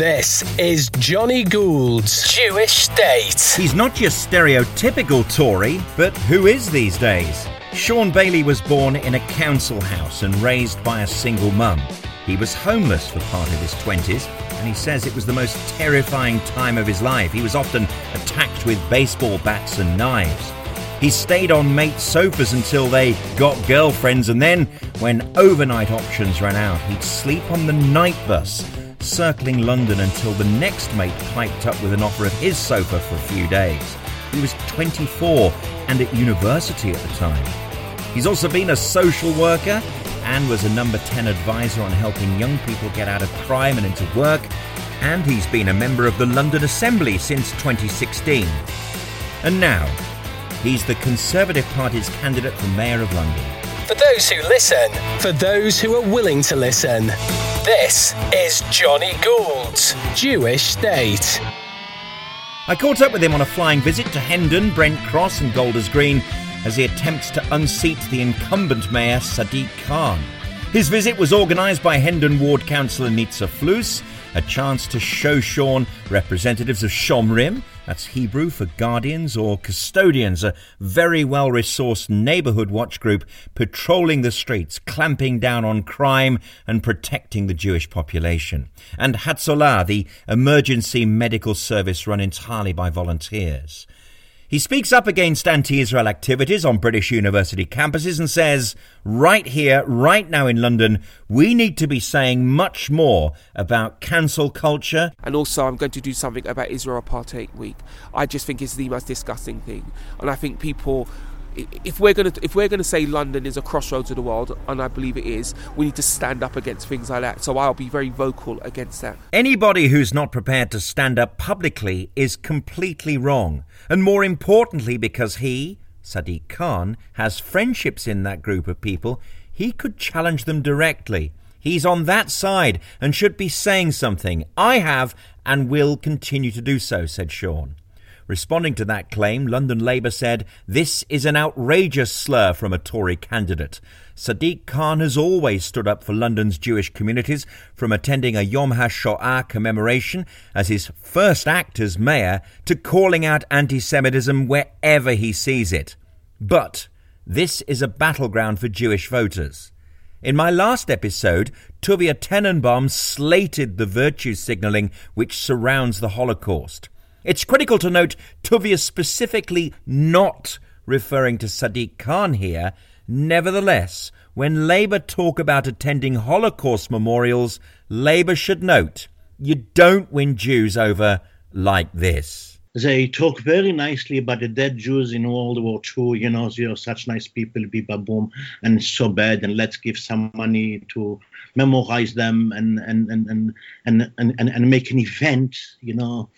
This is Jonny Gould's Jewish State. He's not your stereotypical Tory, but who is these days? Shaun Bailey was born in a council house and raised by a single mum. He was homeless for part of his 20s, and he says it was the most terrifying time of his life. He was often attacked with baseball bats and knives. He stayed on mates' sofas until they got girlfriends, and then, when overnight options ran out, he'd sleep on the night bus, circling London until the next mate piped up with an offer of his sofa for a few days. He was 24 and at university at the time. He's also been a social worker and was a number 10 advisor on helping young people get out of crime and into work, and he's been a member of the London Assembly since 2016. And now, he's the Conservative Party's candidate for Mayor of London. For those who listen, for those who are willing to listen, this is Jonny Gould's Jewish State. I caught up with him on a flying visit to Hendon, Brent Cross, and Golders Green as he attempts to unseat the incumbent mayor Sadiq Khan. His visit was organised by Hendon Ward Councillor Nizza Fluss, a chance to show Shaun representatives of Shomrim, that's Hebrew for guardians or custodians, a very well resourced neighbourhood watch group patrolling the streets, clamping down on crime and protecting the Jewish population. And Hatzola, the emergency medical service run entirely by volunteers. He speaks up against anti Israel activities on British university campuses and says, right here, right now in London, we need to be saying much more about cancel culture. And also, I'm going to do something about Israel Apartheid Week. I just think it's the most disgusting thing. And I think people if we're going to if we're going to say London is a crossroads of the world, and I believe it is, we need to stand up against things like that. So I'll be very vocal against that. Anybody who's not prepared to stand up publicly is completely wrong, and more importantly, because he, Sadiq Khan, has friendships in that group of people, he could challenge them directly. He's on that side and should be saying something. I have and will continue to do so, said Shaun. Responding to that claim, London Labour said, This is an outrageous slur from a Tory candidate. Sadiq Khan has always stood up for London's Jewish communities, from attending a Yom HaShoah commemoration as his first act as mayor to calling out anti Semitism wherever he sees it. But this is a battleground for Jewish voters. In my last episode, Tuvia Tenenbom slated the virtue signalling which surrounds the Holocaust. It's critical to note Tuvia specifically not referring to Sadiq Khan here. Nevertheless, when Labour talk about attending Holocaust memorials, Labour should note you don't win Jews over like this. They talk very nicely about the dead Jews in World War II. You know, they are such nice people, biba boom, and so bad, and let's give some money to memorize them and and and and, and, and, and make an event, you know,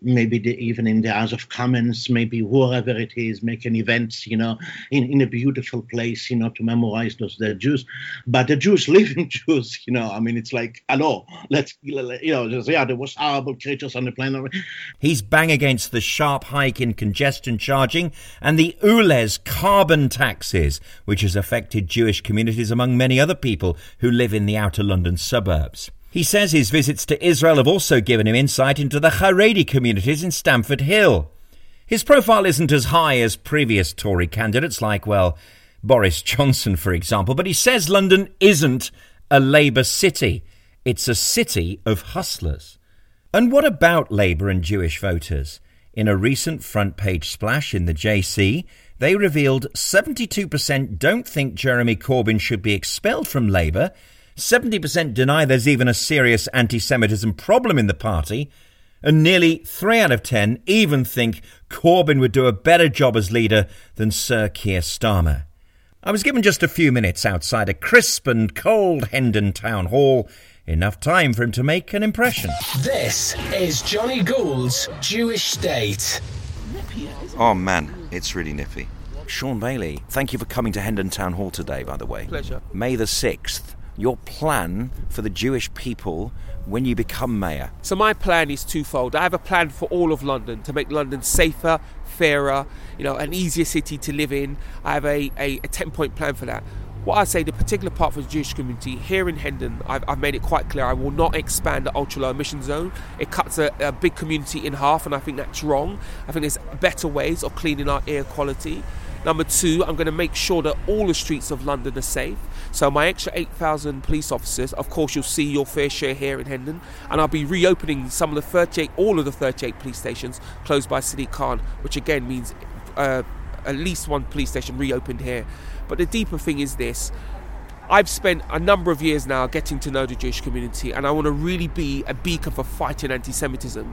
maybe the, even in the House of Commons, maybe wherever it is, making events, you know, in, in a beautiful place, you know, to memorize those dead Jews. But the Jews live in Jews, you know. I mean, it's like, hello, let's, you know, just, yeah, there was horrible creatures on the planet. He's bang against the sharp hike in congestion charging and the ULEZ carbon taxes, which has affected Jewish communities among many other people who live in the outer London suburbs. He says his visits to Israel have also given him insight into the Haredi communities in Stamford Hill. His profile isn't as high as previous Tory candidates like, well, Boris Johnson, for example, but he says London isn't a Labour city. It's a city of hustlers. And what about Labour and Jewish voters? In a recent front page splash in the JC, they revealed 72% don't think Jeremy Corbyn should be expelled from Labour 70% deny there's even a serious anti Semitism problem in the party, and nearly 3 out of 10 even think Corbyn would do a better job as leader than Sir Keir Starmer. I was given just a few minutes outside a crisp and cold Hendon Town Hall Enough time for him to make an impression. This is Jonny Gould's Jewish State. Oh man, it's really nippy. Shaun Bailey, thank you for coming to Hendon Town Hall today, by the way. Pleasure. May the 6th, your plan for the Jewish people when you become mayor. So my plan is twofold. I have a plan for all of London to make London safer, fairer, you know, an easier city to live in. I have a, a, a 10 point plan for that. What I say, the particular part for the Jewish community here in Hendon, I've, I've made it quite clear I will not expand the ultra low emission zone. It cuts a, a big community in half, and I think that's wrong. I think there's better ways of cleaning our air quality. Number two, I'm going to make sure that all the streets of London are safe. So my extra 8,000 police officers, of course, you'll see your fair share here in Hendon, and I'll be reopening some of the 38, all of the 38 police stations closed by Sadiq Khan, which again means uh, at least one police station reopened here. But the deeper thing is this. I've spent a number of years now getting to know the Jewish community, and I want to really be a beacon for fighting anti Semitism.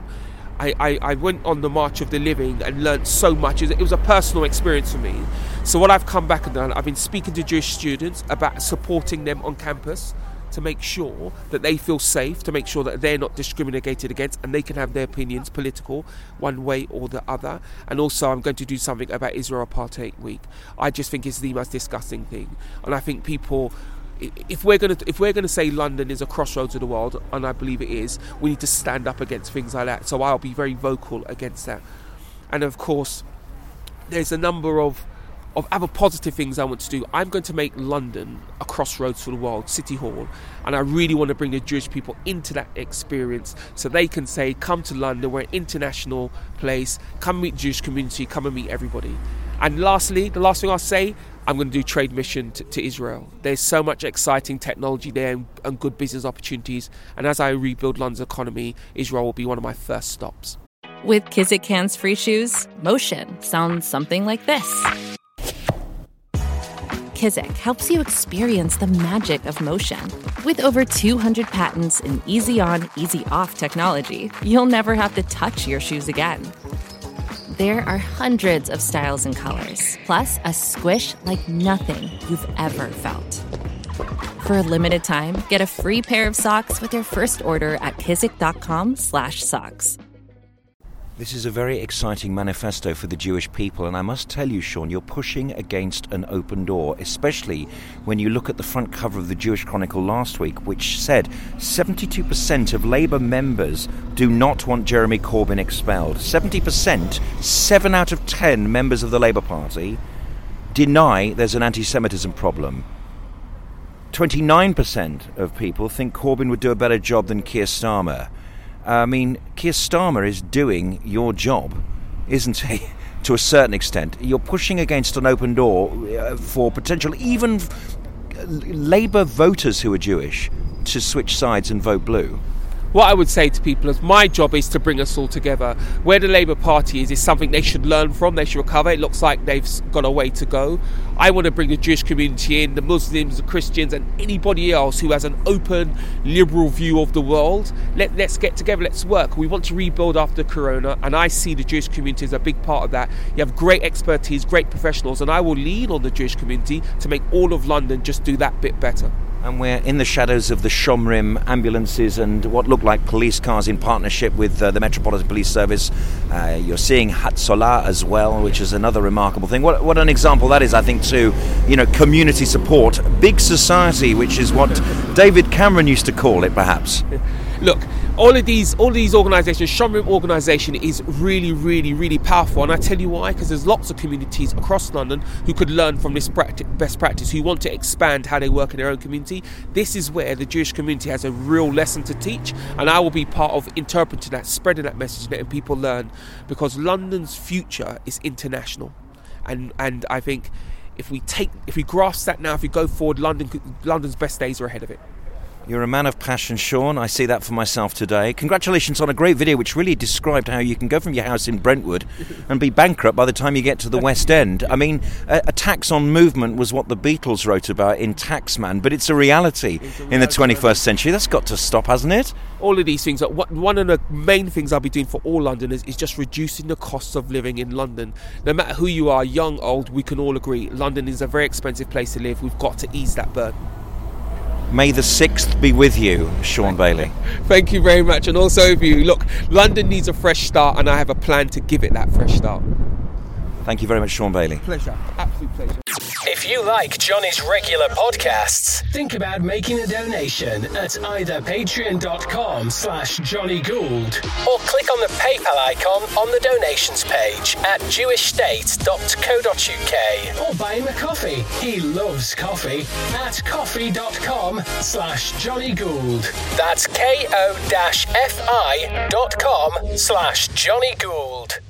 I, I, I, went on the March of the Living and learned so much. It was a personal experience for me. So, what I've come back and done, I've been speaking to Jewish students about supporting them on campus to make sure that they feel safe, to make sure that they're not discriminated against and they can have their opinions, political, one way or the other. And also, I'm going to do something about Israel Apartheid Week. I just think it's the most disgusting thing. And I think people if we're going to if we're going to say London is a crossroads of the world, and I believe it is, we need to stand up against things like that. So I'll be very vocal against that. And of course, there's a number of of other positive things I want to do. I'm going to make London a crossroads for the world, City Hall, and I really want to bring the Jewish people into that experience so they can say, "Come to London, we're an international place. Come meet Jewish community. Come and meet everybody." And lastly, the last thing I'll say, I'm going to do trade mission to, to Israel. There's so much exciting technology there and, and good business opportunities. And as I rebuild London's economy, Israel will be one of my first stops. With Kizik hands free shoes, motion sounds something like this. Kizik helps you experience the magic of motion. With over 200 patents and easy on, easy off technology, you'll never have to touch your shoes again. There are hundreds of styles and colors, plus a squish like nothing you've ever felt. For a limited time, get a free pair of socks with your first order at kizik.com/socks. This is a very exciting manifesto for the Jewish people, and I must tell you, Shaun, you're pushing against an open door, especially when you look at the front cover of the Jewish Chronicle last week, which said 72% of Labour members do not want Jeremy Corbyn expelled. 70%, 7 out of 10 members of the Labour Party, deny there's an anti Semitism problem. 29% of people think Corbyn would do a better job than Keir Starmer. I mean, Keir Starmer is doing your job, isn't he? to a certain extent, you're pushing against an open door uh, for potential even Labour voters who are Jewish to switch sides and vote blue what I would say to people is my job is to bring us all together. Where the Labour Party is, is something they should learn from, they should recover. It looks like they've got a way to go. I want to bring the Jewish community in, the Muslims, the Christians, and anybody else who has an open, liberal view of the world. Let, let's get together, let's work. We want to rebuild after Corona, and I see the Jewish community as a big part of that. You have great expertise, great professionals, and I will lean on the Jewish community to make all of London just do that bit better and we're in the shadows of the Shomrim ambulances and what look like police cars in partnership with uh, the Metropolitan Police Service. Uh, you're seeing Hatzola as well, which is another remarkable thing. What, what an example that is, I think, to you know community support, big society, which is what David Cameron used to call it, perhaps. Look, all of these all of these organizations Shomrim organization is really really really powerful. And I tell you why? Because there's lots of communities across London who could learn from this best practice who want to expand how they work in their own community. This is where the Jewish community has a real lesson to teach and I will be part of interpreting that spreading that message letting people learn because London's future is international. And and I think if we take if we grasp that now if we go forward London London's best days are ahead of it you're a man of passion, Shaun. I see that for myself today. Congratulations on a great video which really described how you can go from your house in Brentwood and be bankrupt by the time you get to the West End. I mean, a, a tax on movement was what the Beatles wrote about in Taxman, but it's a reality it's a in the 21st century. That's got to stop, hasn't it? All of these things. One of the main things I'll be doing for all Londoners is just reducing the costs of living in London. No matter who you are, young, old, we can all agree London is a very expensive place to live. We've got to ease that burden. May the 6th be with you, Shaun Bailey. Thank you very much. And also, for you, look, London needs a fresh start, and I have a plan to give it that fresh start. Thank you very much, Shaun Bailey. Pleasure. Absolute pleasure. If you like Jonny's regular podcasts, think about making a donation at either patreon.com slash Jonny Gould or click on the PayPal icon on the donations page at jewishstate.co.uk or buy him a coffee. He loves coffee at ko-fi.com slash Jonny Gould. That's ko-fi dot com slash Jonny Gould.